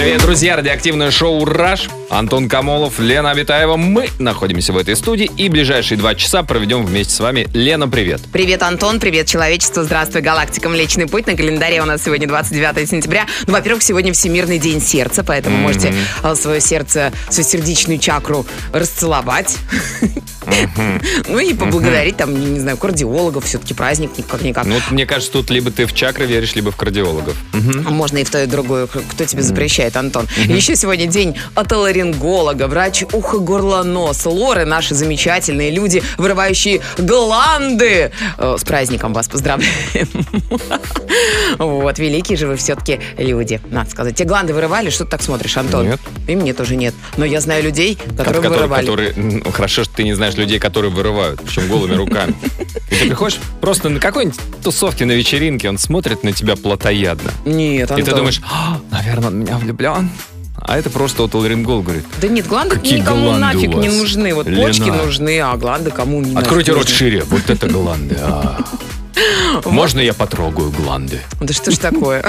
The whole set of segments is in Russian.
Привет, друзья! Радиоактивное шоу «Раш». Антон Камолов, Лена Абитаева. Мы находимся в этой студии и ближайшие два часа проведем вместе с вами. Лена, привет! Привет, Антон, привет, человечество, здравствуй, галактика Млечный Путь. На календаре у нас сегодня 29 сентября. Ну, во-первых, сегодня Всемирный день сердца, поэтому можете а, свое сердце, свою сердечную чакру расцеловать. Ну и поблагодарить там, не знаю, кардиологов, все-таки праздник как-никак. Ну, мне кажется, тут либо ты в чакры веришь, либо в кардиологов. Можно и в то, и в другое. Кто тебе запрещает, Антон? Еще сегодня день отоларинголога, врач ухо, горло, нос. Лоры, наши замечательные люди, вырывающие гланды. Э, С праздником вас поздравляем. Вот, великие же вы все-таки люди, надо сказать. Те гланды вырывали? Что ты так смотришь, Антон? Нет. И мне тоже нет. Но я знаю людей, которые вырывали. которые- ну, хорошо, что ты не знаешь людей, которые вырывают, причем голыми руками. И ты приходишь просто на какой-нибудь тусовке на вечеринке, он смотрит на тебя плотоядно. Нет, И ты думаешь, «А, наверное, он меня влюблен. А это просто отоларингол говорит. Да нет, гланды Какие никому гланды нафиг не нужны. Вот Лена? почки нужны, а гланды кому не Откройте рот нужны. шире, вот это гланды. а. Можно я потрогаю гланды? Да что ж такое?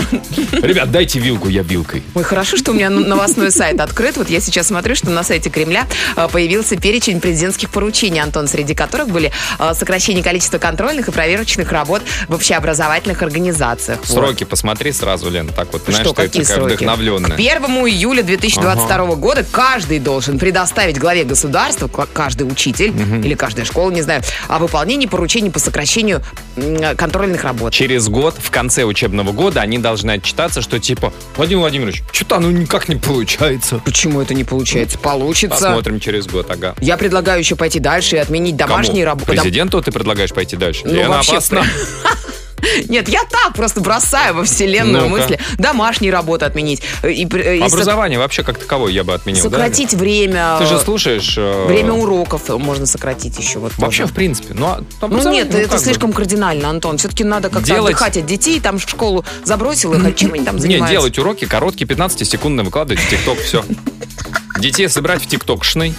Ребят, дайте вилку, я вилкой. Ой, хорошо, что у меня новостной сайт открыт. Вот я сейчас смотрю, что на сайте Кремля э, появился перечень президентских поручений, Антон, среди которых были э, сокращение количества контрольных и проверочных работ в общеобразовательных организациях. Сроки посмотри сразу, Лен, так вот, знаешь, Что, ты какие такая сроки? вдохновленная. К 1 июля 2022 года каждый должен предоставить главе государства, каждый учитель или каждая школа, не знаю, о выполнении поручений по сокращению контрольных работ. Через год, в конце учебного года, они должны отчитаться, что типа, Владимир Владимирович, что-то оно никак не получается. Почему это не получается? Получится. Посмотрим через год, ага. Я предлагаю еще пойти дальше и отменить домашние работы. Президенту ты предлагаешь пойти дальше? Ну, Лена вообще, опасна. Нет, я так просто бросаю во вселенную Ну-ка. мысли. Домашние работы отменить. э, И, э, и Образование вообще как таковое я бы отменил, да? сократить время. Ты же слушаешь... э, Время уроков можно сократить еще. Вот Вообще, тоже. в принципе. Ну, а Ну нет, это как бы. слишком кардинально, Антон. Все-таки надо как-то Делать- отдыхать от детей, там в школу забросил их, а чем они там Не, занимаются? делать уроки короткие, 15-секундные, выкладывать в ТикТок, все. Детей собрать в ТикТок-шный.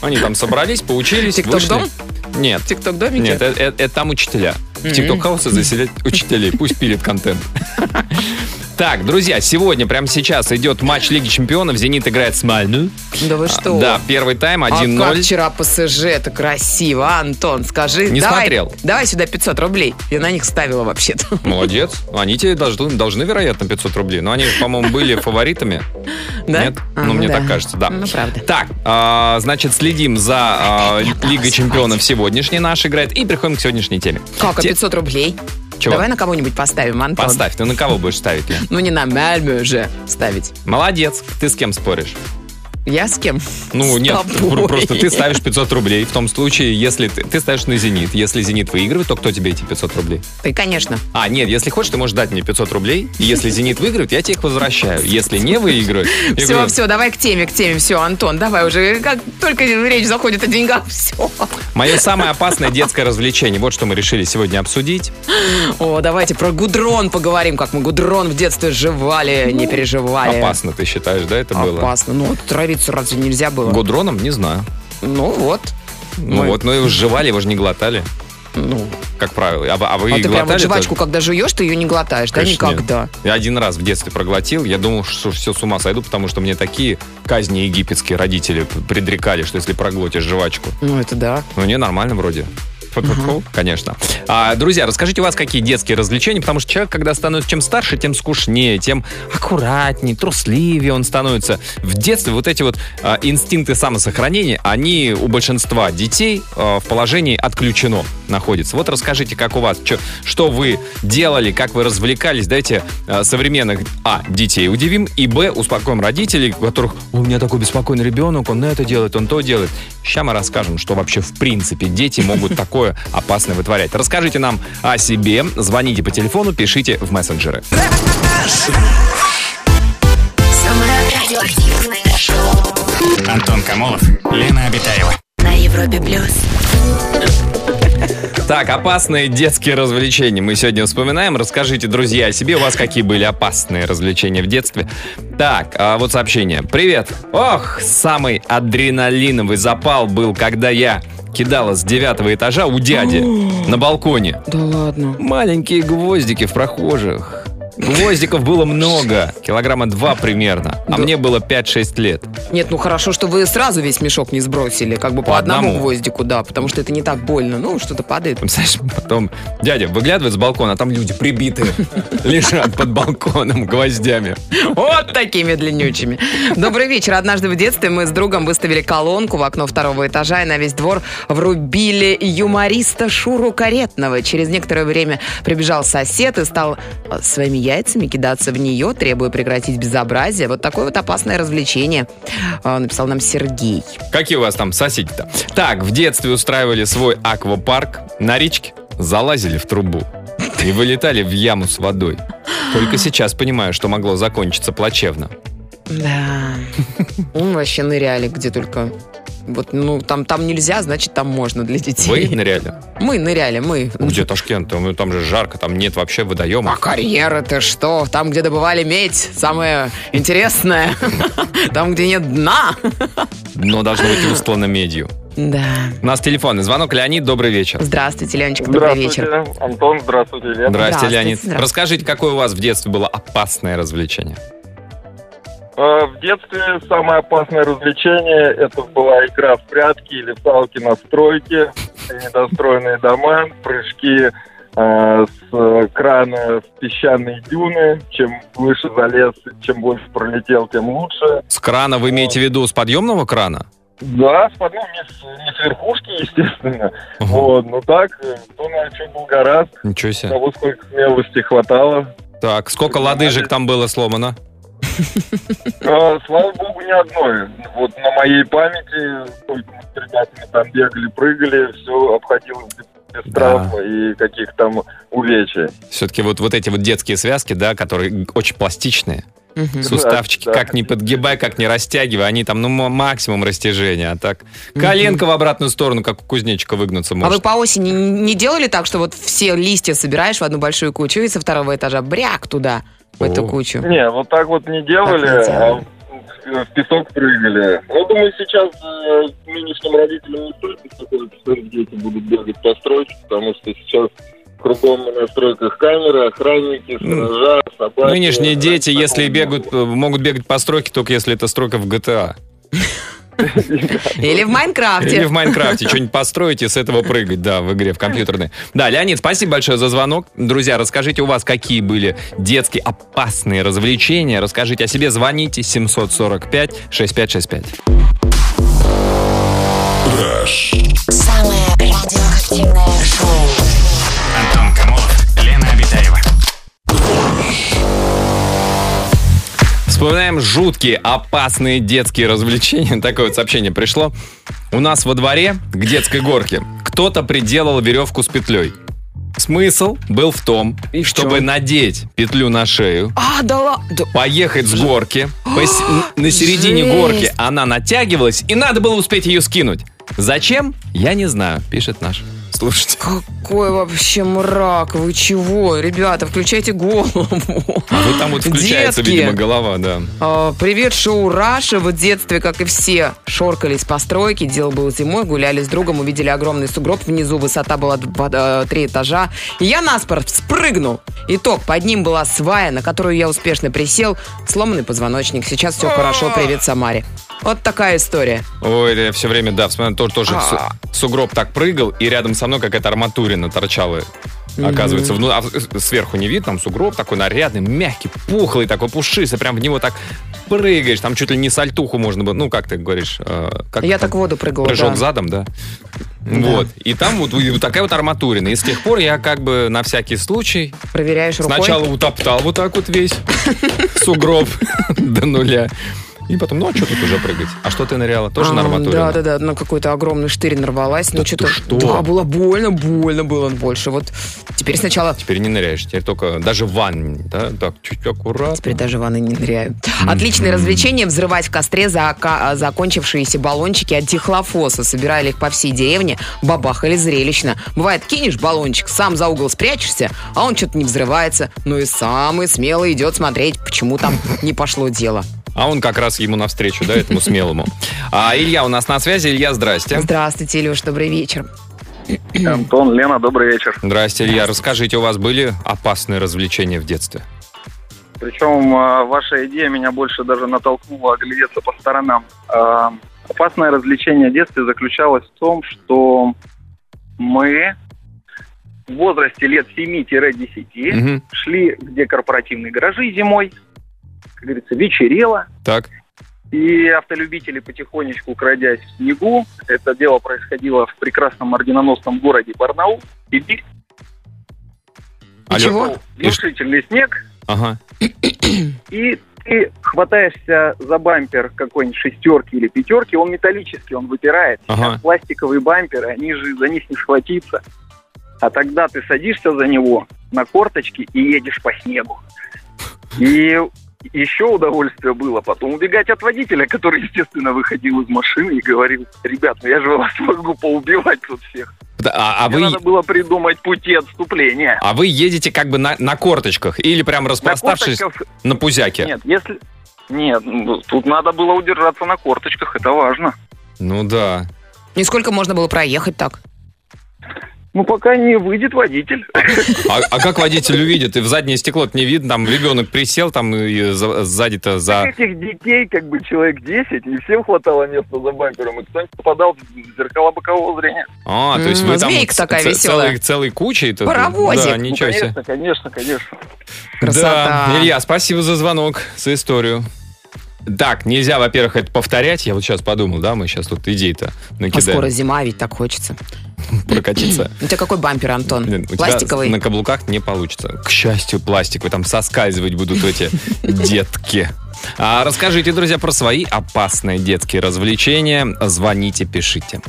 Они там собрались, поучились, Тикток-дом? вышли. Нет. Тикток-домики? Нет, это, это- это там учителя. В ТикТок-хаусы заселять учителей, пусть пилит контент. Так, друзья, сегодня, прямо сейчас идет матч Лиги Чемпионов. «Зенит» играет с Мальну. Да вы что? Да, первый тайм, А как 1-0. вчера ПСЖ, это красиво, а, Антон, скажи. Не давай, смотрел. Давай сюда 500 рублей. Я на них ставила вообще-то. Молодец. Они тебе должны, должны, вероятно, 500 рублей. Но они, по-моему, были фаворитами. Да? Нет? А, ну, мне да. так кажется, да. Ну, правда. Так, а, значит, следим за а, Лигой Чемпионов сегодняшней наш играет и приходим к сегодняшней теме. Как, а Те- 500 рублей? Чего? Давай на кого-нибудь поставим, Антон. Поставь, ты на кого будешь ставить? Ну, не на Мальмö же ставить. Молодец. Ты с кем споришь? Я с кем? Ну, С нет, тобой. пр- просто ты ставишь 500 рублей. В том случае, если ты, ты ставишь на «Зенит». Если «Зенит» выигрывает, то кто тебе эти 500 рублей? Ты, конечно. А, нет, если хочешь, ты можешь дать мне 500 рублей. И если «Зенит» выигрывает, я тебе их возвращаю. Если не выигрывает... я Все, говорю, все, давай к теме, к теме. Все, Антон, давай уже. Как только речь заходит о деньгах, все. Мое самое опасное детское развлечение. Вот что мы решили сегодня обсудить. О, давайте про гудрон поговорим, как мы гудрон в детстве жевали, не переживали. Опасно, ты считаешь, да, это было? Опасно. Ну, травиться разве нельзя было? Гудроном? Не знаю. Ну, вот. Ну Мы- вот, но его жевали, его же не глотали, Ну, как правило. А, а вы а ты прям вот жвачку, когда жуешь, ты ее не глотаешь, да? Конечно, нет. Никогда. Я один раз в детстве проглотил, я думал, что все с ума сойду, потому что мне такие казни египетские родители предрекали, что если проглотишь жвачку. Ну, это да. Ну, не, нормально вроде. Фу-фу-фу, Конечно. А, друзья, расскажите у вас, какие детские развлечения, потому что человек, когда становится чем старше, тем скучнее, тем аккуратнее, трусливее он становится. В детстве вот эти вот а, инстинкты самосохранения, они у большинства детей а, в положении отключено находятся. Вот расскажите, как у вас, чё- что вы делали, как вы развлекались. Дайте а, современных, а, детей удивим, и, б, успокоим родителей, у которых у меня такой беспокойный ребенок, он это делает, он то делает. Сейчас мы расскажем, что вообще в принципе дети могут такое опасное вытворять. Расскажите нам о себе, звоните по телефону, пишите в мессенджеры. Самое радиоактивное шоу Антон Камолов, Лена Обитаева. на Европе плюс. Так, опасные детские развлечения мы сегодня вспоминаем. Расскажите, друзья, о себе. У вас какие были опасные развлечения в детстве? Так, а вот сообщение. Привет. Ох, самый адреналиновый запал был, когда я кидала с девятого этажа у дяди на балконе. Да ладно. Маленькие гвоздики в прохожих. Гвоздиков было много, килограмма два примерно, а Да. мне было 5-6 лет. Нет, ну хорошо, что вы сразу весь мешок не сбросили, как бы по, По одному одному. гвоздику, да, потому что это не так больно. Ну, что-то падает. Знаешь, потом дядя выглядывает с балкона, а там люди прибитые лежат под балконом гвоздями. Вот такими длиннючими. Добрый вечер. Однажды в детстве мы с другом выставили колонку в окно второго этажа и на весь двор врубили юмориста Шуру Каретного. Через некоторое время прибежал сосед и стал э, своими яйцами кидаться в нее, требуя прекратить безобразие. Вот такое вот опасное развлечение, э, написал нам Сергей. Какие у вас там соседи-то? Так, в детстве устраивали свой аквапарк на речке, залазили в трубу и вылетали в яму с водой. Только сейчас понимаю, что могло закончиться плачевно. Да. Мы вообще ныряли где только... Вот, ну, там, там нельзя, значит, там можно для детей. Вы ныряли? Мы ныряли, мы. Где Ташкент? Там, там же жарко, там нет вообще А водоема. карьера ты что? Там, где добывали медь, самое интересное. Там, где нет дна. Но должно быть устлано медью. Да. У нас телефонный звонок. Леонид, добрый вечер. Здравствуйте, Леночка, добрый вечер. Здравствуйте, Антон, здравствуйте. Здрасте, Здравствуйте, Леонид. здравствуйте. Расскажите, какое у вас в детстве было опасное развлечение? Э, В детстве самое опасное развлечение это была игра в прятки или салки на стройке, недостроенные дома, прыжки э, с крана в песчаные дюны. Чем выше залез, чем больше пролетел, тем лучше. С крана вы имеете в виду с подъемного крана? Да, с, под- ну, не, с, не с верхушки, естественно. Ага. Вот, ну так, э, кто на чем был гораздо, Ничего себе. кого сколько смелости хватало. Так, сколько лодыжек там было сломано? А, Слава богу, ни одной. Вот на моей памяти, сколько мы с ребятами там бегали, прыгали, все обходилось без, Да. травм и каких там увечий. Все-таки вот, вот эти вот детские связки, да, которые очень пластичные. Мгм. Суставчики Да, как ни подгибай, как ни растягивай, они там, ну, максимум растяжения. А так, коленка в обратную сторону, как у кузнечика выгнуться А вы может. по осени не делали так, что вот все листья собираешь в одну большую кучу и со второго этажа бряк туда, в эту кучу? Не, вот так вот не делали, Так не а делали. в, в песок прыгали. Ну, думаю, сейчас э, нынешним родителям не стоит что их дети будут бегать по стройке, потому что сейчас кругом на стройках камеры, охранники, сторожа, собаки. Нынешние дети, если бегают, э, могут бегать по стройке, только если это стройка в GTA. Или в Майнкрафте. Или в Майнкрафте что-нибудь построить и с этого прыгать, да, в игре, в компьютерной. Да, Леонид, спасибо большое за звонок. Друзья, расскажите, у вас какие были детские опасные развлечения. Расскажите о себе, звоните 745-6565. Самое радиоактивное шоу. Антон Камолов, Вспоминаем жуткие, опасные детские развлечения. Такое вот сообщение пришло. У нас во дворе, к детской горке, кто-то приделал веревку с петлей. Смысл был в том, И в чтобы чем? надеть петлю на шею, А, да ладно. поехать с горки. пос- на середине Жесть. горки она натягивалась, и надо было успеть ее скинуть. Зачем? Я не знаю, пишет наш слушатель. Какой вообще мрак, вы чего? Ребята, включайте голову. А вот там вот включается, Детки. видимо, голова, да. А, Привет, шоу Раша. В детстве, как и все, шоркались по стройке. Дело было зимой, гуляли с другом, увидели огромный сугроб. Внизу высота была э, три этажа. И я наспор спрыгнул. Итог, под ним была свая, на которую я успешно присел. Сломанный позвоночник. Сейчас все хорошо. Привет, Самаре. Вот такая история. Ой, я все время, да, вспоминаю, тоже, тоже в су- сугроб так прыгал, и рядом со мной какая-то арматурина торчала. Оказывается, вну- а сверху не видно, там сугроб такой нарядный, мягкий, пухлый, такой пушистый, прям в него так прыгаешь, там чуть ли не сальтуху можно было, ну, как ты говоришь? э, как Я так в воду прыгала, Прыжок да. задом, да? Вот. И там вот, вот такая вот арматурина. И с тех пор я как бы на всякий случай Проверяешь рукой. сначала утоптал вот так вот весь сугроб до нуля. И потом, ну а что тут уже прыгать? А что ты ныряла? Тоже на А, арматуре? Да, да, да, на какой-то огромный штырь нарвалась. Да Ну, что-то... что? Да, было больно, больно было больше. Вот теперь сначала... Теперь не ныряешь, теперь только даже в ванне, да? Так, чуть аккуратно. Теперь даже в ванной не ныряю. Отличное развлечение взрывать в костре зака- закончившиеся баллончики от дихлофоса. Собирали их по всей деревне, бабахали зрелищно. Бывает, кинешь баллончик, сам за угол спрячешься, а он что-то не взрывается. Ну и самый смелый идет смотреть, почему там не пошло дело. А он как раз ему навстречу, да, этому смелому. А Илья у нас на связи. Илья, здрасте. Здравствуйте, Илюш, добрый вечер. Антон, Лена, добрый вечер. Здрасте, Илья. Расскажите, у вас были опасные развлечения в детстве? Причем а, ваша идея меня больше даже натолкнула оглядеться по сторонам. А, Опасное развлечение в детстве заключалось в том, что мы в возрасте лет 7-10 Мгм. шли, где корпоративные гаражи зимой, как говорится, вечерело, Так. и автолюбители потихонечку крадясь в снегу, это дело происходило в прекрасном орденоносном городе Барнаул, Сибирь, Алло. Чего? внушительный снег, Ага. и ты хватаешься за бампер какой-нибудь шестерки или пятерки, он металлический, он выпирает. Сейчас Ага. пластиковые бамперы, они же за них не схватиться. А тогда ты садишься за него на корточки и едешь по снегу. И еще удовольствие было потом убегать от водителя, который, естественно, выходил из машины и говорил, ребят, ну я же вас могу поубивать тут всех. Да, А, а Мне вы, надо было придумать пути отступления. а вы едете как бы на, на корточках или прям На распластавшись корточках на пузяке? Нет, если... Нет, ну, тут надо было удержаться на корточках, это важно. Ну да. И сколько можно было проехать так? Ну, пока не выйдет водитель. А, а как водитель увидит? И в заднее стекло не видно, там ребенок присел, там и за- сзади-то за... Этих детей как бы человек 10, не всем хватало места за бампером, и кто-нибудь попадал в зеркала бокового зрения. А, то есть М, вы там змейка такая веселая. целой, целой кучей? Паровозик. Да, Ну, ничего себе. конечно, конечно, конечно. Красота. Да, Илья, спасибо за звонок, за историю. Так, нельзя, во-первых, это повторять. Я вот сейчас подумал, да, мы сейчас тут идей-то А накидаем. скоро зима, ведь так хочется. Прокатиться. У тебя какой бампер, Антон? Блин, Пластиковый? на каблуках не получится. К счастью, пластиковый. Там соскальзывать будут эти детки. А расскажите, друзья, про свои опасные детские развлечения. Звоните, пишите.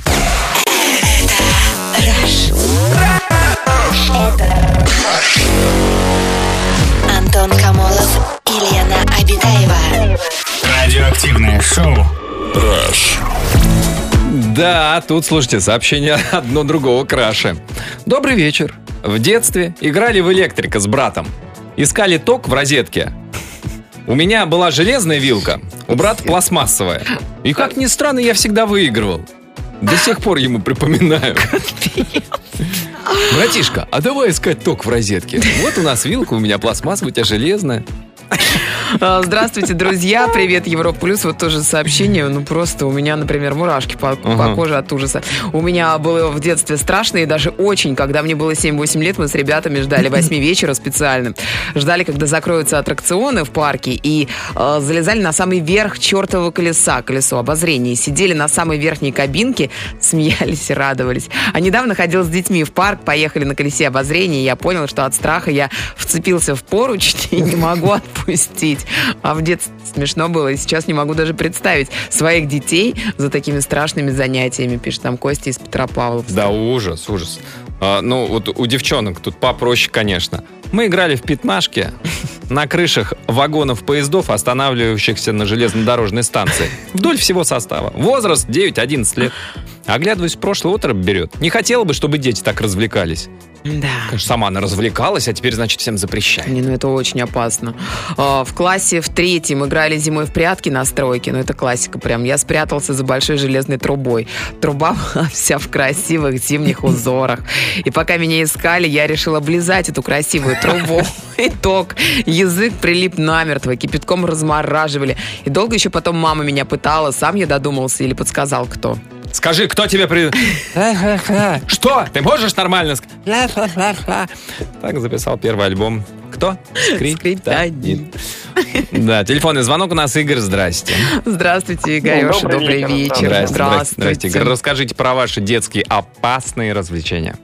Радиоактивное шоу. Да, тут, слушайте, сообщение одно другого краше. Добрый вечер. В детстве играли в электрика с братом. Искали ток в розетке. У меня была железная вилка, у брата пластмассовая. И как ни странно, я всегда выигрывал. До сих пор ему припоминаю. Братишка, а давай искать ток в розетке. Вот у нас вилка, у меня пластмассовая, у тебя железная. А, Здравствуйте, друзья. Привет, Европа Плюс. Вот тоже сообщение. Ну, просто у меня, например, мурашки по, по Ага. коже от ужаса. У меня было в детстве страшно и даже очень. Когда мне было 7-8 лет, мы с ребятами ждали 8 вечера специально. Ждали, когда закроются аттракционы в парке и э, залезали на самый верх чертового колеса, колесо обозрения. Сидели на самой верхней кабинке, смеялись и радовались. А недавно ходил с детьми в парк, поехали на колесе обозрения, и я понял, что от страха я вцепился в поручни и не могу отпустить. А в детстве смешно было, и сейчас не могу даже представить своих детей за такими страшными занятиями, пишет там Костя из Петропавловска. Да, ужас, ужас. А, ну, вот у девчонок тут попроще, конечно. Мы играли в пятнашки на крышах вагонов поездов, останавливающихся на железнодорожной станции. Вдоль всего состава. Возраст 9-11 лет. Оглядываясь в прошлое, отрыв берет. Не хотела бы, чтобы дети так развлекались. Да. Конечно, сама она развлекалась, а теперь, значит, всем запрещает. Не, ну это очень опасно. А, В классе в третьем играли зимой в прятки на стройке. Ну это классика прям. Я спрятался за большой железной трубой. Труба была вся в красивых зимних узорах. И пока меня искали, я решила облизать эту красивую трубу. Итог. Язык прилип намертво, кипятком размораживали. И долго еще потом мама меня пытала, сам я додумался или подсказал кто. Скажи, кто тебе при... Что? Ты можешь нормально сказать? Так записал первый альбом. Кто? Скриптонит. Да, телефонный звонок у нас. Игорь, здрасте. Здравствуйте, Игореша, добрый добрый вечер. вечер. Здрасте, здрасте, здрасте. Игорь, расскажите про ваши детские опасные развлечения.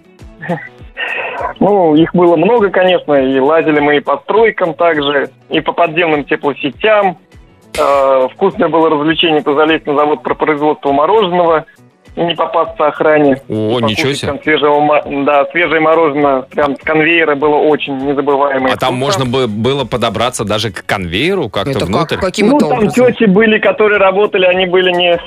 Ну, их было много, конечно, и лазили мы и по стройкам также, и по подземным теплосетям. Э, Вкусное было развлечение, то залезть на завод про производство мороженого не попасться охране. О, ничего себе. Там свежего, да, свежее мороженое прям с конвейера было очень незабываемое. А там можно бы было подобраться даже к конвейеру как-то Это внутрь. как, каким Ну, там образом? тети были, которые работали, они были не,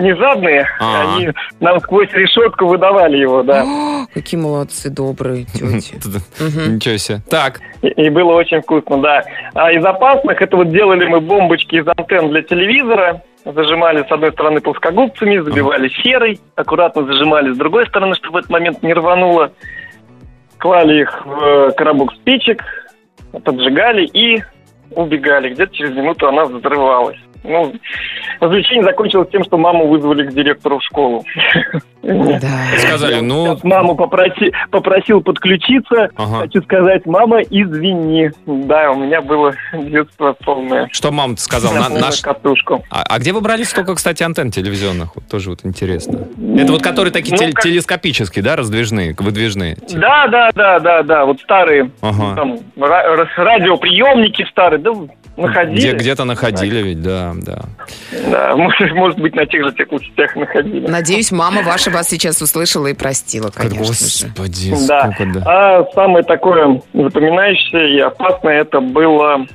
не жадные. А. Они нам сквозь решетку выдавали его, да. О, Какие молодцы, добрые тети. Ничего себе. Так, И, и было очень вкусно, да. А из опасных, это вот делали мы бомбочки из антенн для телевизора. Зажимали с одной стороны плоскогубцами, забивали серой, аккуратно зажимали с другой стороны, чтобы в этот момент не рвануло. Клали их в э, коробок спичек, поджигали и убегали. Где-то через минуту она взрывалась. Ну, развлечение закончилось тем, что маму вызвали к директору в школу. Да. сказали, ну, маму попроси- попросил подключиться. Ага. Хочу сказать, мама, извини. Да, у меня было детство полное. что мам сказал? На наш... катушку. А, а где вы брали столько, кстати, антенн телевизионных? Вот тоже вот интересно. Это вот которые такие Ну, тел- как- телескопические, да, раздвижные, выдвижные? Да, да, да, да, да. Вот старые Ага. там ра- ра- радиоприемники старые, да, находили. Где, где-то находили ведь, да, да. Да, может, может быть, на тех же теплосетях находили. Надеюсь, мама ваша вас сейчас услышала и простила, конечно же. господи, Да. сколько да. А самое такое запоминающееся и опасное это было...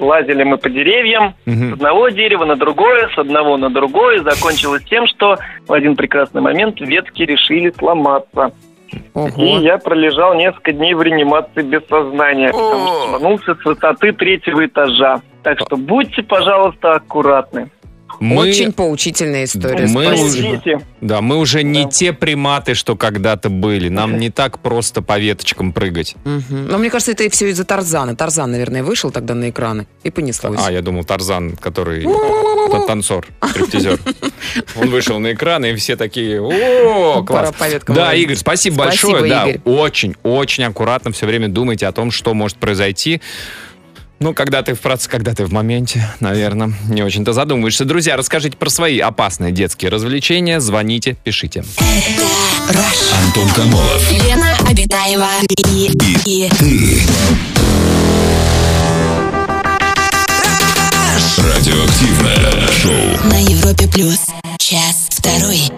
Лазили мы по деревьям, с Мгм. одного дерева на другое, с одного на другое. Закончилось тем, что в один прекрасный момент ветки решили сломаться. И Ого. я пролежал несколько дней в реанимации без сознания, потому что рванулся с высоты третьего этажа. Так что будьте, пожалуйста, аккуратны. Мы, Очень поучительная история. Мы Спасибо. уже- да, мы уже не Да. те приматы, что когда-то были. Нам не так просто по веточкам прыгать. Мгм. Но мне кажется, это все из-за Тарзана. Тарзан, наверное, вышел тогда на экраны и понеслось. А, я думал, Тарзан, который тот танцор, стриптизер. Он вышел на экран, и все такие, о, класс. Да. Игорь, спасибо, Спасибо, большое. Да, очень, очень аккуратно все время думайте о том, что может произойти. Ну, когда ты в проц... когда ты в моменте, наверное, не очень-то задумываешься. Друзья, расскажите про свои опасные детские развлечения. Звоните, пишите. Антон Камолов. Лена Обитаева и, и Радиоактивное шоу. на Европе плюс. Час второй.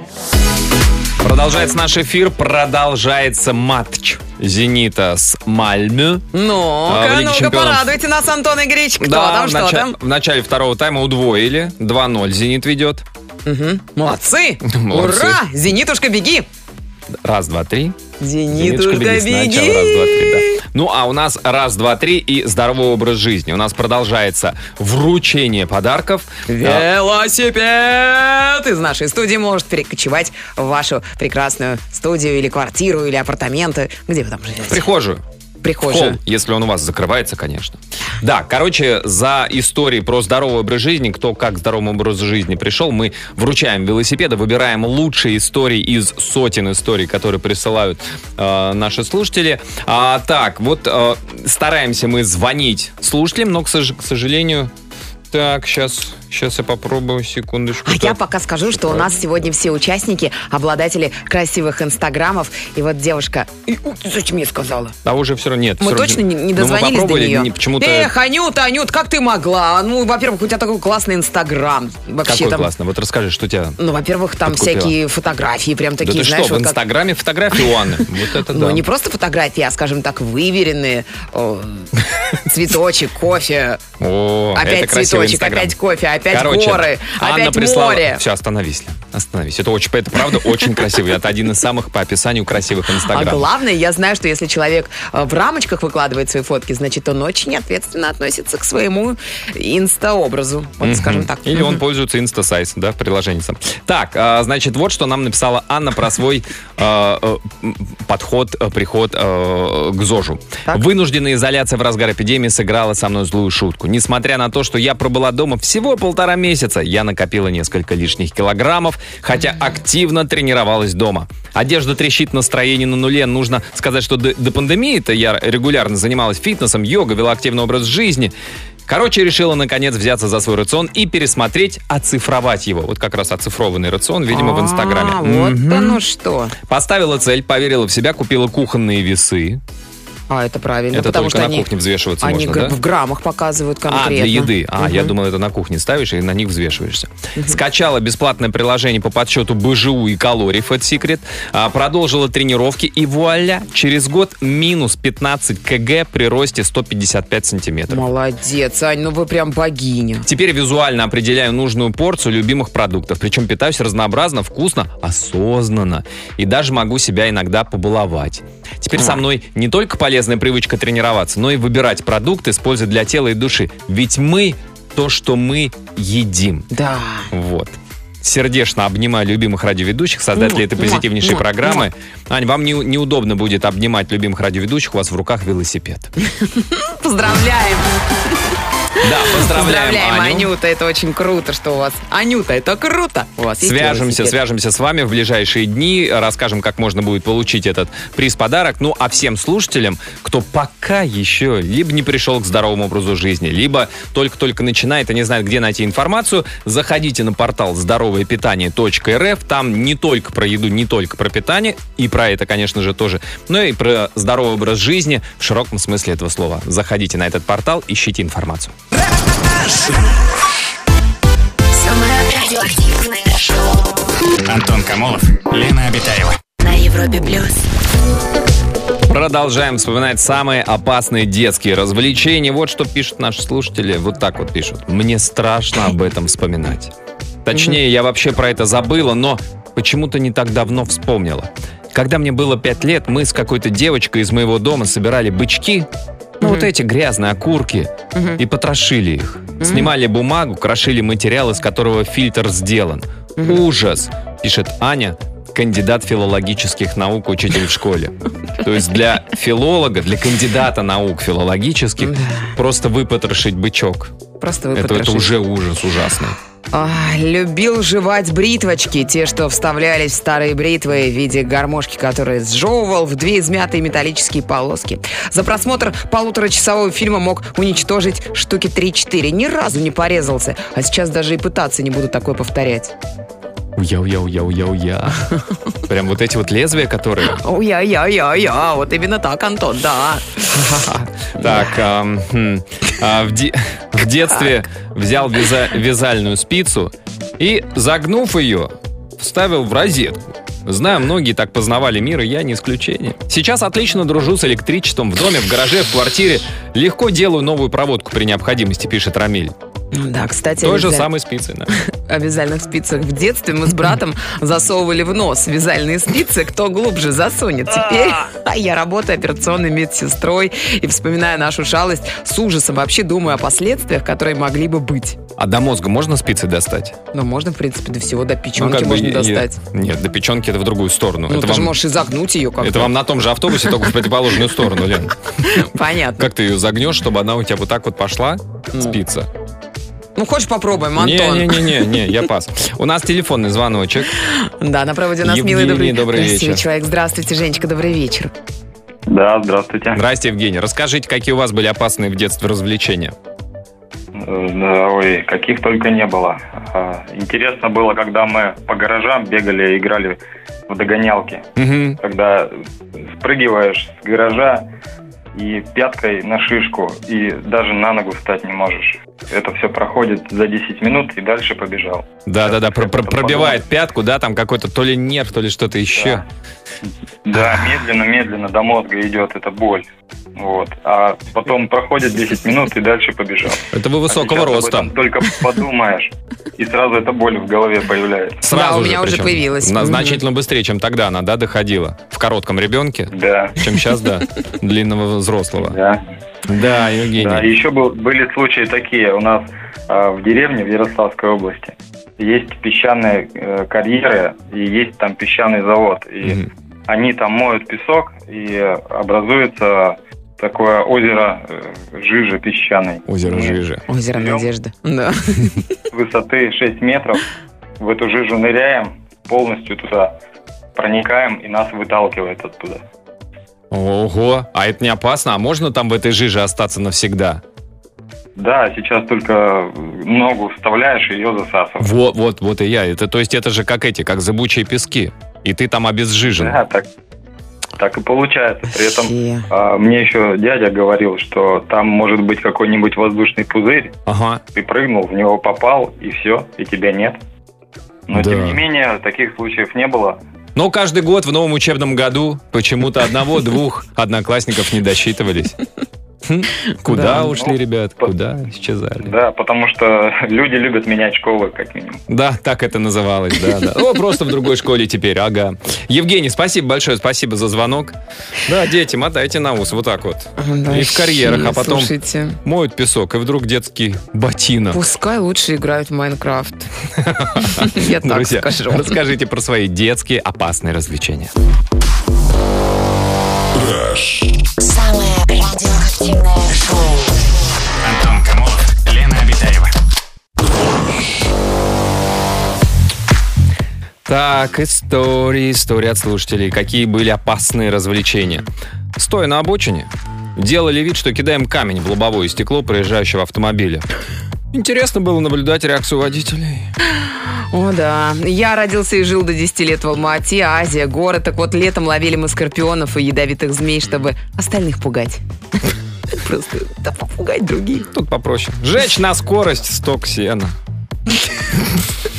Продолжается наш эфир, продолжается матч «Зенита» с «Мальмö». А, в Ну-ка, Лиге ну-ка, порадуйте нас, Антон Игоревич. Кто там, в, что нача- там? в начале второго тайма удвоили. 2-0 «Зенит» ведет. Мгм. Молодцы! Молодцы. Ура! Зенитушка, беги! Раз, два, три. Зенитушка, беги. беги! Сначала раз, два, три, да. Ну, а у нас раз, два, три и здоровый образ жизни. У нас продолжается вручение подарков. Велосипед из нашей студии может перекочевать в вашу прекрасную студию или квартиру, или апартаменты. Где вы там живете? в прихожую. В Прихожую. холл, если он у вас закрывается, конечно. Да, короче, за истории про здоровый образ жизни, кто как к здоровому образу жизни пришел, мы вручаем велосипеды, выбираем лучшие истории из сотен историй, которые присылают э, наши слушатели. А, так, вот э, стараемся мы звонить слушателям, но, к, сож- к сожалению... Так, сейчас, сейчас я попробую, секундочку. А Так. я пока скажу, что у нас сегодня все участники обладатели красивых инстаграмов. И вот девушка... И, у, зачем мне сказала? А уже все равно нет. Мы равно- точно не, не Ну, мы дозвонились до попробовали, нее? не- почему-то... Эх, Анюта, Анют, как ты могла? Ну, во-первых, у тебя такой классный инстаграм. Вообще Какой там... классно. Вот расскажи, что у тебя... Ну, во-первых, там Подкупила. всякие фотографии, прям такие, да ты знаешь, что, в вот как- Инстаграме фотографии у Анны? Вот это Ну, да. не просто фотографии, а, скажем так, выверенные. Цветочек, кофе, опять цветочек, опять кофе, опять Короче, горы, Анна опять прислала... море. Все, остановись, остановись. Это очень, это правда очень красивый. Это один из самых по описанию красивых А Инстаграмов. главное, я знаю, что если человек э, в рамочках выкладывает свои фотки, значит, он очень ответственно относится к своему инста-образу. Вот, скажем так. Или он пользуется инстасайз, да, приложением. Так, а, значит, вот что нам написала Анна про свой э, э, подход, приход э, к ЗОЖу. Так. Вынужденная изоляция в разгар эпидемии сыграла со мной злую шутку. Несмотря на то, что я пробыла дома всего полтора месяца, я накопила несколько лишних килограммов, хотя активно тренировалась дома. Одежда трещит, настроение на нуле. Нужно сказать, что до, до пандемии-то я регулярно занималась фитнесом, йогой, вела активный образ жизни. Короче, решила наконец взяться за свой рацион и пересмотреть, оцифровать его. Вот как раз оцифрованный рацион, видимо, в Инстаграме. А, вот Мгм. оно что. Поставила цель, поверила в себя, купила кухонные весы. А, это правильно. это потому только что на они, кухне взвешиваться они можно, да? в граммах показывают конкретно. А, для еды. А, я Мгм. думал, это на кухне ставишь и на них взвешиваешься. Скачала бесплатное приложение по подсчету БЖУ и калорий Fat Secret. а, продолжила тренировки и вуаля, через год минус 15 кг при росте 155 сантиметров. Молодец, Ань, ну вы прям богиня. Теперь визуально определяю нужную порцию любимых продуктов. Причем питаюсь разнообразно, вкусно, осознанно. И даже могу себя иногда побаловать. Теперь со мной не только полезная привычка тренироваться, но и выбирать продукты с пользой для тела и души. Ведь мы то, что мы едим. Да. Вот. Сердечно обнимаю любимых радиоведущих, создателей этой позитивнейшей программы. Ань, вам не- неудобно будет обнимать любимых радиоведущих, у вас в руках велосипед. Поздравляем. Да, поздравляем, Поздравляем, Аню. Анюта. Это очень круто, что у вас... Анюта, это круто. У вас Свяжемся, свяжемся с вами в ближайшие дни, расскажем, как можно будет получить этот приз-подарок. Ну, а всем слушателям, кто пока еще либо не пришел к здоровому образу жизни, либо только-только начинает и не знает, где найти информацию, заходите на портал здоровоепитание.рф. Там не только про еду, не только про питание, и про это, конечно же, тоже, но и про здоровый образ жизни в широком смысле этого слова. Заходите на этот портал, ищите информацию. Самое радиоактивное шоу Антон Камолов, Лена Обитаева. на Европе плюс. Продолжаем вспоминать самые опасные детские развлечения. Вот что пишут наши слушатели. Вот так вот пишут. Мне страшно об этом вспоминать. Точнее, я вообще про это забыла, но почему-то не так давно вспомнила. Когда мне было пять лет, мы с какой-то девочкой из моего дома собирали бычки, ну вот эти грязные окурки, и потрошили их. Снимали бумагу, крошили материал, из которого фильтр сделан. Ужас, пишет Аня, кандидат филологических наук, учитель в школе. То есть для филолога, для кандидата наук филологических просто выпотрошить бычок. Просто вы Это, это уже ужас ужасный. А, любил жевать бритвочки, те, что вставлялись в старые бритвы в виде гармошки, которые сжевывал в две измятые металлические полоски. За просмотр полуторачасового фильма мог уничтожить штуки 3-4. Ни разу не порезался. А сейчас даже и пытаться не буду такое повторять. Уя-уя-уя-уя-уя. Прям вот эти вот лезвия, которые... Ой-я-я-я-я, вот именно так, Антон, да. Так, хм, а, в, де- в детстве взял вяза- вязальную спицу и, загнув ее, вставил в розетку. Знаю, многие так познавали мир, и я не исключение. Сейчас отлично дружу с электричеством в доме, в гараже, в квартире. Легко делаю новую проводку при необходимости, пишет Рамиль. Да, кстати, Той же самой спицей. да. о вязальных спицах. В детстве мы с братом засовывали в нос вязальные спицы, кто глубже засунет. Теперь а я работаю операционной медсестрой и вспоминая нашу шалость, с ужасом вообще думаю о последствиях, которые могли бы быть. А до мозга можно спицы достать? Но можно, в принципе, до всего, до Ну, печенки как бы можно и- достать. Нет, до печенки это в другую сторону. Ну, это, ты же вам, можешь и загнуть ее как-то. это вам на том же автобусе, только в противоположную сторону, Лен. Понятно. Как ты ее загнешь, чтобы она у тебя вот так вот пошла, спица? Ну, хочешь попробуем, Антон? Не-не-не, я пас. У нас телефонный звоночек. Да, на проводе у нас милый добрый, добрый вечер. человек. Здравствуйте, Женечка, добрый вечер. Да, здравствуйте. Здрасте, Евгений. Расскажите, какие у вас были опасные в детстве развлечения? Э, Да, ой, каких только не было. А, Интересно было, когда мы по гаражам бегали и играли в догонялки. Мгм. Когда спрыгиваешь с гаража и пяткой на шишку, и даже на ногу встать не можешь. Это все проходит за 10 минут, и дальше побежал. Про- про- Потом пробивает пятку, да, там какой-то то ли нерв, то ли что-то еще. Да, медленно-медленно до мозга идет эта боль. Вот. А потом проходит 10 минут, и дальше побежал. Это вы А высокого об роста. только подумаешь, и сразу эта боль в голове появляется. Сразу Да, у же, меня уже причем. появилась. На-. Значительно быстрее, чем тогда она, да, доходила. В коротком ребенке, Да, чем сейчас, да, длинного взрослого. да. Да, Да, Евгений. еще был, были случаи такие. У нас а, в деревне в Ярославской области есть песчаные э, карьеры и есть там песчаный завод. И Мгм. Они там моют песок и образуется такое озеро э, жижи песчаной. Озеро И Жижи. Озеро. Надежды. Да. высоты 6 метров, в эту жижу ныряем, полностью туда проникаем и нас выталкивает оттуда. Ого, а это не опасно? А можно там в этой жиже остаться навсегда? Да, сейчас только ногу вставляешь и ее засасываешь. Вот, вот, вот и я. Это, то есть это же как эти, как зыбучие пески. И ты там обезжижен. Да, так, Так и получается. При этом а, мне еще дядя говорил, что там может быть какой-нибудь воздушный пузырь. Ага. Ты прыгнул, в него попал, и все, и тебя нет. Но Да. тем не менее, таких случаев не было. Но каждый год в новом учебном году почему-то одного-двух одноклассников не досчитывались. Куда Да. ушли, ребят? Куда исчезали? Да, потому что люди любят менять школы, как минимум. Да, так это называлось, да, да. О, просто в другой школе теперь, ага. Евгений, спасибо большое, спасибо за звонок. Да, дети, мотайте на ус, вот так вот. И в карьерах, а потом Слушайте, моют песок, и вдруг детский ботинок. пускай лучше играют в Майнкрафт. Я так Друзья, скажу. расскажите про свои детские опасные развлечения. Самое радиоактивное шоу. Антон Камолов, Лена Обитаева. Так, истории, истории от слушателей. Какие были опасные развлечения? Стоя на обочине, делали вид, что кидаем камень в лобовое стекло проезжающего автомобиля. Интересно было наблюдать реакцию водителей. О, да. Я родился и жил до 10 лет в Алма-Ате, Азия, город. Так вот, летом ловили мы скорпионов и ядовитых змей, чтобы остальных пугать. Просто да, попугать других. Тут попроще. Жечь на скорость сток сена.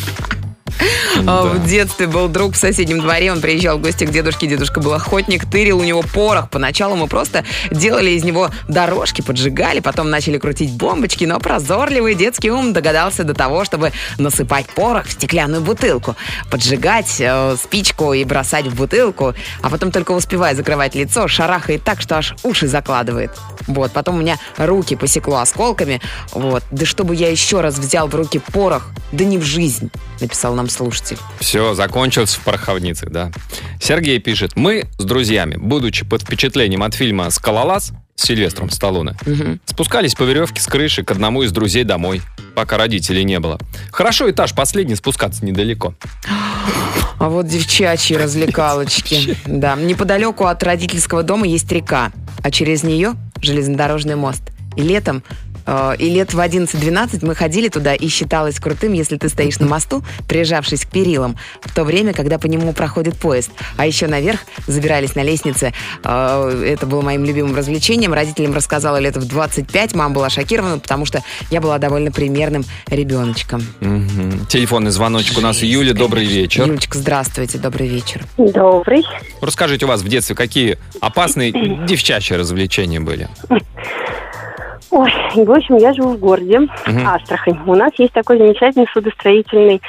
А В детстве был друг в соседнем дворе, он приезжал в гости к дедушке, дедушка был охотник, тырил у него порох. Поначалу мы просто делали из него дорожки, поджигали, потом начали крутить бомбочки, но прозорливый детский ум догадался до того, чтобы насыпать порох в стеклянную бутылку, поджигать э, спичку и бросать в бутылку, а потом только успевая закрывать лицо, шарахает так, что аж уши закладывает. Вот, потом у меня руки посекло осколками, вот. Да чтобы я еще раз взял в руки порох, да не в жизнь, написал нам слушатель. Все, закончился в пороховнице, да. Сергей пишет. Мы с друзьями, будучи под впечатлением от фильма «Скалолаз» с Сильвестром Сталлоне, спускались по веревке с крыши к одному из друзей домой, пока родителей не было. Хорошо этаж последний, спускаться недалеко. А вот девчачьи развлекалочки. Да, неподалеку от родительского дома есть река, а через нее железнодорожный мост. И летом и лет в 11-12 мы ходили туда, и считалось крутым, если ты стоишь на мосту, прижавшись к перилам, в то время, когда по нему проходит поезд. А еще наверх забирались на лестнице. Э, Это было моим любимым развлечением. Родителям рассказала лет в 25. Мама была шокирована, потому что я была довольно примерным ребеночком. Мгм. Телефонный звоночек у нас у Юли. Добрый вечер. Юлечка, здравствуйте, добрый вечер. Добрый. Расскажите, у вас в детстве какие опасные девчачьи развлечения были? Ой, в общем, я живу в городе Астрахань. У нас есть такой замечательный судостроительный,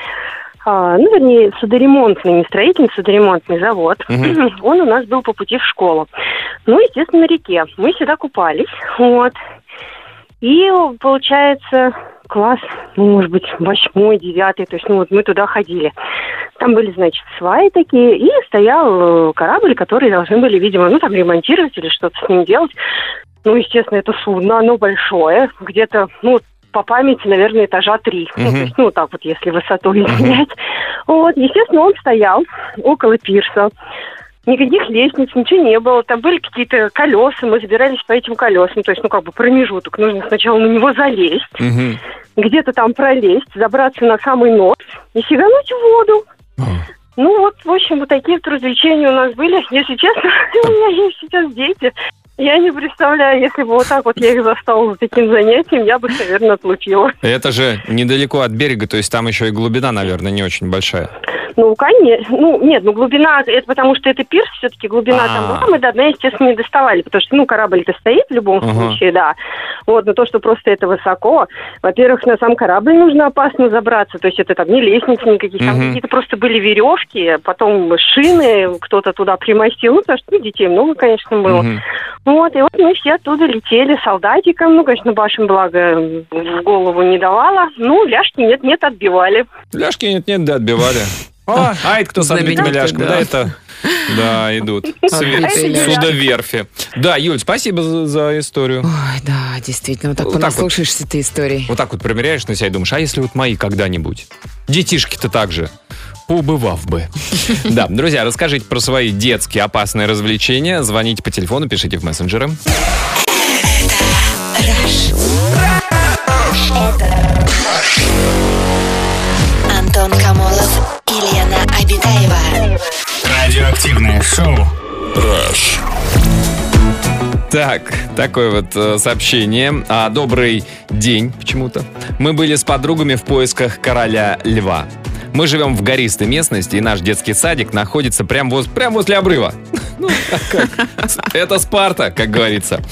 а, ну, вернее, судоремонтный, не строительный, судоремонтный завод. Он у нас был по пути в школу. Ну, естественно, на реке. Мы всегда купались, вот. И, получается, класс, ну, может быть, восьмой, девятый, то есть, ну, вот мы туда ходили. Там были, значит, сваи такие, и стоял э, корабль, который должны были, видимо, ну, там ремонтировать или что-то с ним делать. Ну, естественно, это судно, оно большое, где-то, ну, по памяти, наверное, этажа три. Ну, то есть, ну, так вот, если высоту изменять. Вот, естественно, он стоял около пирса. Никаких лестниц, ничего не было. Там были какие-то колеса, мы забирались по этим колесам. То есть, ну, как бы промежуток. Нужно сначала на него залезть, Мгм. где-то там пролезть, забраться на самый нос и сигануть в воду. Ну вот, в общем, вот такие вот развлечения у нас были. Если честно, у меня есть сейчас дети. Я не представляю, если бы вот так вот я их застала за таким занятием, я бы, наверное, отлупила. Это же недалеко от берега, то есть там еще и глубина, наверное, не очень большая. Ну, конечно. Ну, нет, ну глубина, это потому что это пирс, все-таки глубина А. там была, мы до дна, естественно, не доставали, потому что, ну, корабль-то стоит в любом Ага. случае, да. Вот, но то, что просто это высоко, во-первых, на сам корабль нужно опасно забраться, то есть это там не лестницы никаких, там Мгм. какие-то просто были веревки, потом шины, кто-то туда примостил, ну, потому что ну, детей много, конечно, было. Мгм. Вот, и вот мы все оттуда летели солдатиком, ну, конечно, башен, благо, в голову не давала, ну, ляжки нет-нет, отбивали. Ляжки нет-нет, да, отбивали. О, а это кто с ляжками? да. Да, это... Да, идут. Ляжки. Судоверфи. Да, Юль, спасибо за, за историю. Ой, да, действительно, вот так Вот так вот. ты историй. Вот так вот примеряешь на себя и думаешь, а если вот мои когда-нибудь? Детишки-то так же. Поубывав бы. Да, друзья, расскажите про свои детские опасные развлечения. Звоните по телефону, пишите в мессенджеры. Антон Радиоактивное шоу. Rush. Так, такое вот э, сообщение. А, добрый день почему-то. Мы были с подругами в поисках короля льва. Мы живем в гористой местности, и наш детский садик находится прямо воз, прям возле обрыва. Ну, как? Это Спарта, как говорится.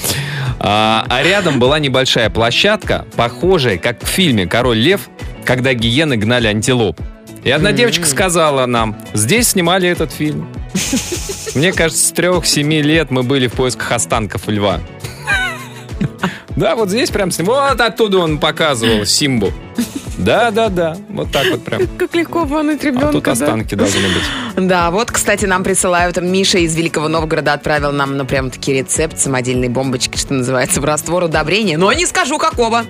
А, а рядом была небольшая площадка, похожая, как в фильме «Король лев», когда гиены гнали антилоп. И одна девочка сказала нам, здесь снимали этот фильм. Мне кажется, с трех-семи лет мы были в поисках останков льва. Да, вот здесь прям с ним. Вот оттуда он показывал Симбу. Да, да, да. Вот так вот прям. Как легко обмануть ребенка, А тут останки должны быть. Да, вот, кстати, нам присылают. Миша из Великого Новгорода отправил нам, ну, прям таки рецепт самодельной бомбочки, что называется, в раствор удобрения. Но не скажу какого.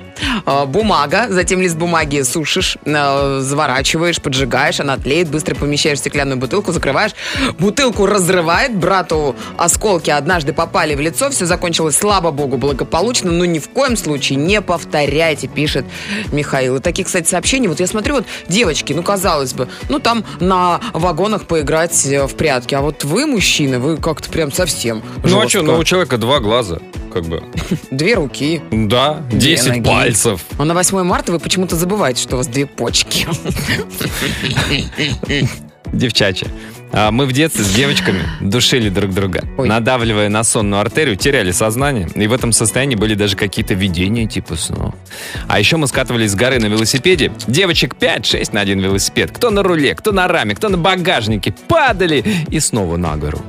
А, Бумага, затем лист бумаги сушишь, а, заворачиваешь, поджигаешь, она тлеет, быстро помещаешь в стеклянную бутылку, закрываешь. Бутылку разрывает, брату осколки однажды попали в лицо, все закончилось, слава богу, благополучно, но ни в коем случае не повторяйте, пишет Михаил. И таких, кстати, сообщений, вот я смотрю, вот девочки, ну, казалось бы, ну, там на вагонах поиграть э, в прятки, а вот вы, мужчины, вы как-то прям совсем Ну а жестко. что, ну у человека два глаза, как бы. Две руки. Да, Две 10 ноги. пальцев. А на 8 марта вы почему-то забываете, что у вас две почки. Девчачья. А Мы в детстве с девочками душили друг друга, Ой. надавливая на сонную артерию, теряли сознание, и в этом состоянии были даже какие-то видения типа снов. А еще мы скатывались с горы на велосипеде, девочек 5-6 на один велосипед, кто на руле, кто на раме, кто на багажнике, падали и снова на гору.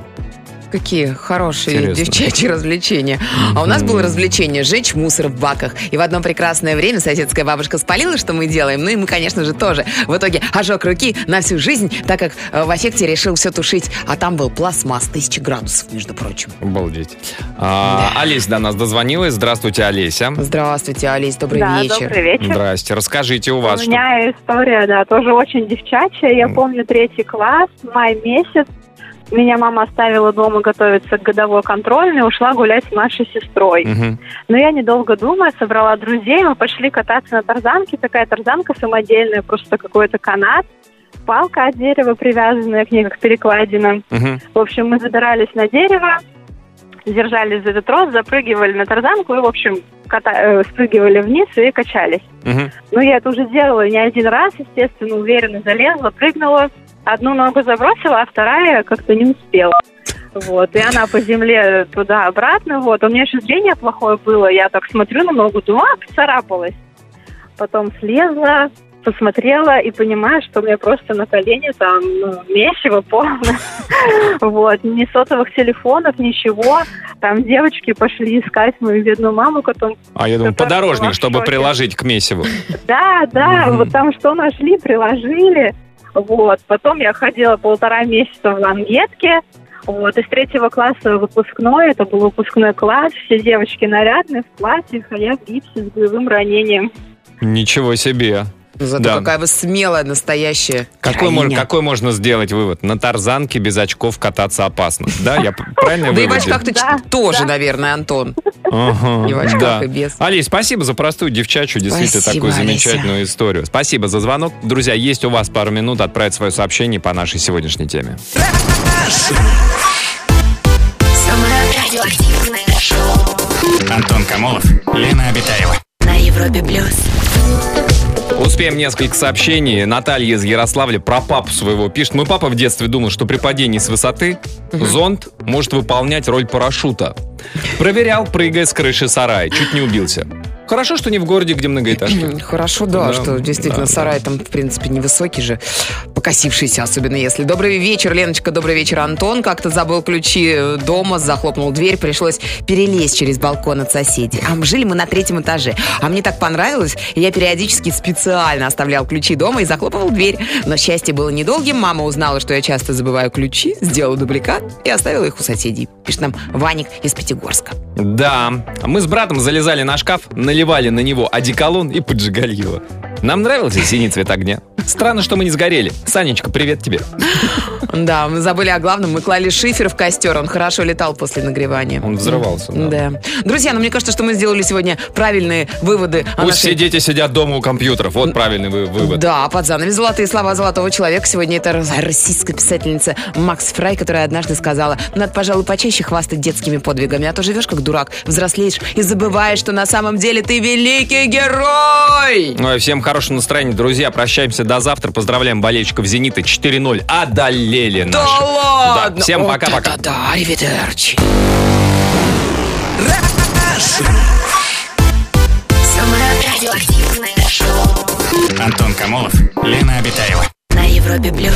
Какие хорошие Интересно. девчачьи развлечения. А у нас было развлечение сжечь мусор в баках. И в одно прекрасное время соседская бабушка спалила, что мы делаем. Ну и мы, конечно же, тоже. В итоге ожог руки на всю жизнь, так как э, в аффекте решил все тушить. А там был пластмасс, тысячи градусов, между прочим. Обалдеть. А, Олеся до нас дозвонилась. Здравствуйте, Олеся. Здравствуйте, Алис, добрый да, вечер. добрый вечер. Здрасте. Расскажите у У вас, что... меня история, да, тоже очень девчачья. Я помню третий класс, май месяц. Меня мама оставила дома готовиться к годовой контрольной, ушла гулять с нашей сестрой. Мгм. Но я, недолго думая, собрала друзей, мы пошли кататься на тарзанке. Такая тарзанка самодельная, просто какой-то канат, палка от дерева, привязанная к ней, как перекладина. Мгм. В общем, мы забирались на дерево, держались за этот трос, запрыгивали на тарзанку и, в общем, ката- э, спрыгивали вниз и качались. Мгм. Ну, я это уже делала не один раз, естественно, уверенно залезла, прыгнула, одну ногу забросила, а вторая как-то не успела. Вот, и она по земле туда-обратно, вот. У меня еще зрение плохое было, я так смотрю на ногу, думаю, а, поцарапалась. Потом слезла, посмотрела и понимаю, что у меня просто на колене там ну, месиво полное. Вот, ни сотовых телефонов, ничего. Там девочки пошли искать мою бедную маму, потом А я думаю, подорожник, чтобы приложить к месиву. да, да, вот там что нашли, приложили. Вот. Потом я ходила полтора месяца в лангетке. Вот. Из третьего класса выпускной, это был выпускной класс, все девочки нарядные, в платьях, а я в гипсе с боевым ранением. Ничего себе. Зато Да. какая вы смелая, настоящая Какой, мож- какой можно сделать вывод? На тарзанке без очков кататься опасно. Да, я правильно Да и в выводил? очках-то Да, ч- тоже, наверное, Антон. Ага, И в очках, да. и без. Алис, спасибо за простую девчачью, действительно Спасибо, такую замечательную историю. Спасибо за звонок. Друзья, есть у вас пару минут отправить свое сообщение по нашей сегодняшней теме. Антон Камолов, Лена Обитаева. на Европе плюс. Успеем несколько сообщений. Наталья из Ярославля про папу своего пишет. Мой папа в детстве думал, что при падении с высоты зонт может выполнять роль парашюта. Проверял, прыгая с крыши сарая. Чуть не убился. Хорошо, что не в городе, где многоэтажки. Хорошо, да, Да, что действительно да, сарай там, в принципе, невысокий же, покосившийся, особенно если. Добрый вечер, Леночка, добрый вечер, Антон. Как-то забыл ключи дома, захлопнул дверь, пришлось перелезть через балкон от соседей. А жили мы на третьем этаже. А мне так понравилось, и я периодически специально оставлял ключи дома и захлопывал дверь. Но счастье было недолгим. Мама узнала, что я часто забываю ключи, сделала дубликат и оставила их у соседей. Пишет нам Ваник из Пятигорска. Да, мы с братом залезали на шкаф, наливали на него одеколон и поджигали его. Нам нравился синий цвет огня. Странно, что мы не сгорели. Санечка, привет тебе. Да, мы забыли о главном. Мы клали шифер в костер. Он хорошо летал после нагревания. Он взрывался, да. Да. Друзья, ну мне кажется, что мы сделали сегодня правильные выводы Пусть нашей... все дети сидят дома у компьютеров. Вот правильный вы- вывод. Да, под занавес «Золотые слова золотого человека». Сегодня это российская писательница Макс Фрай, которая однажды сказала, надо, пожалуй, почаще хвастать детскими подвигами, а то живешь как дурак, взрослеешь и забываешь, что на самом деле ты великий герой! Ну и всем хорошего настроения, друзья. Прощаемся до завтра. Поздравляем болельщиков «Зенита». 4-0. Одолели Да наших. ладно! Да, всем пока-пока. Да-да-да, аривидерчи. Самое радиоактивное шоу Антон Камолов, Лена Обитаева. на Европе плюс.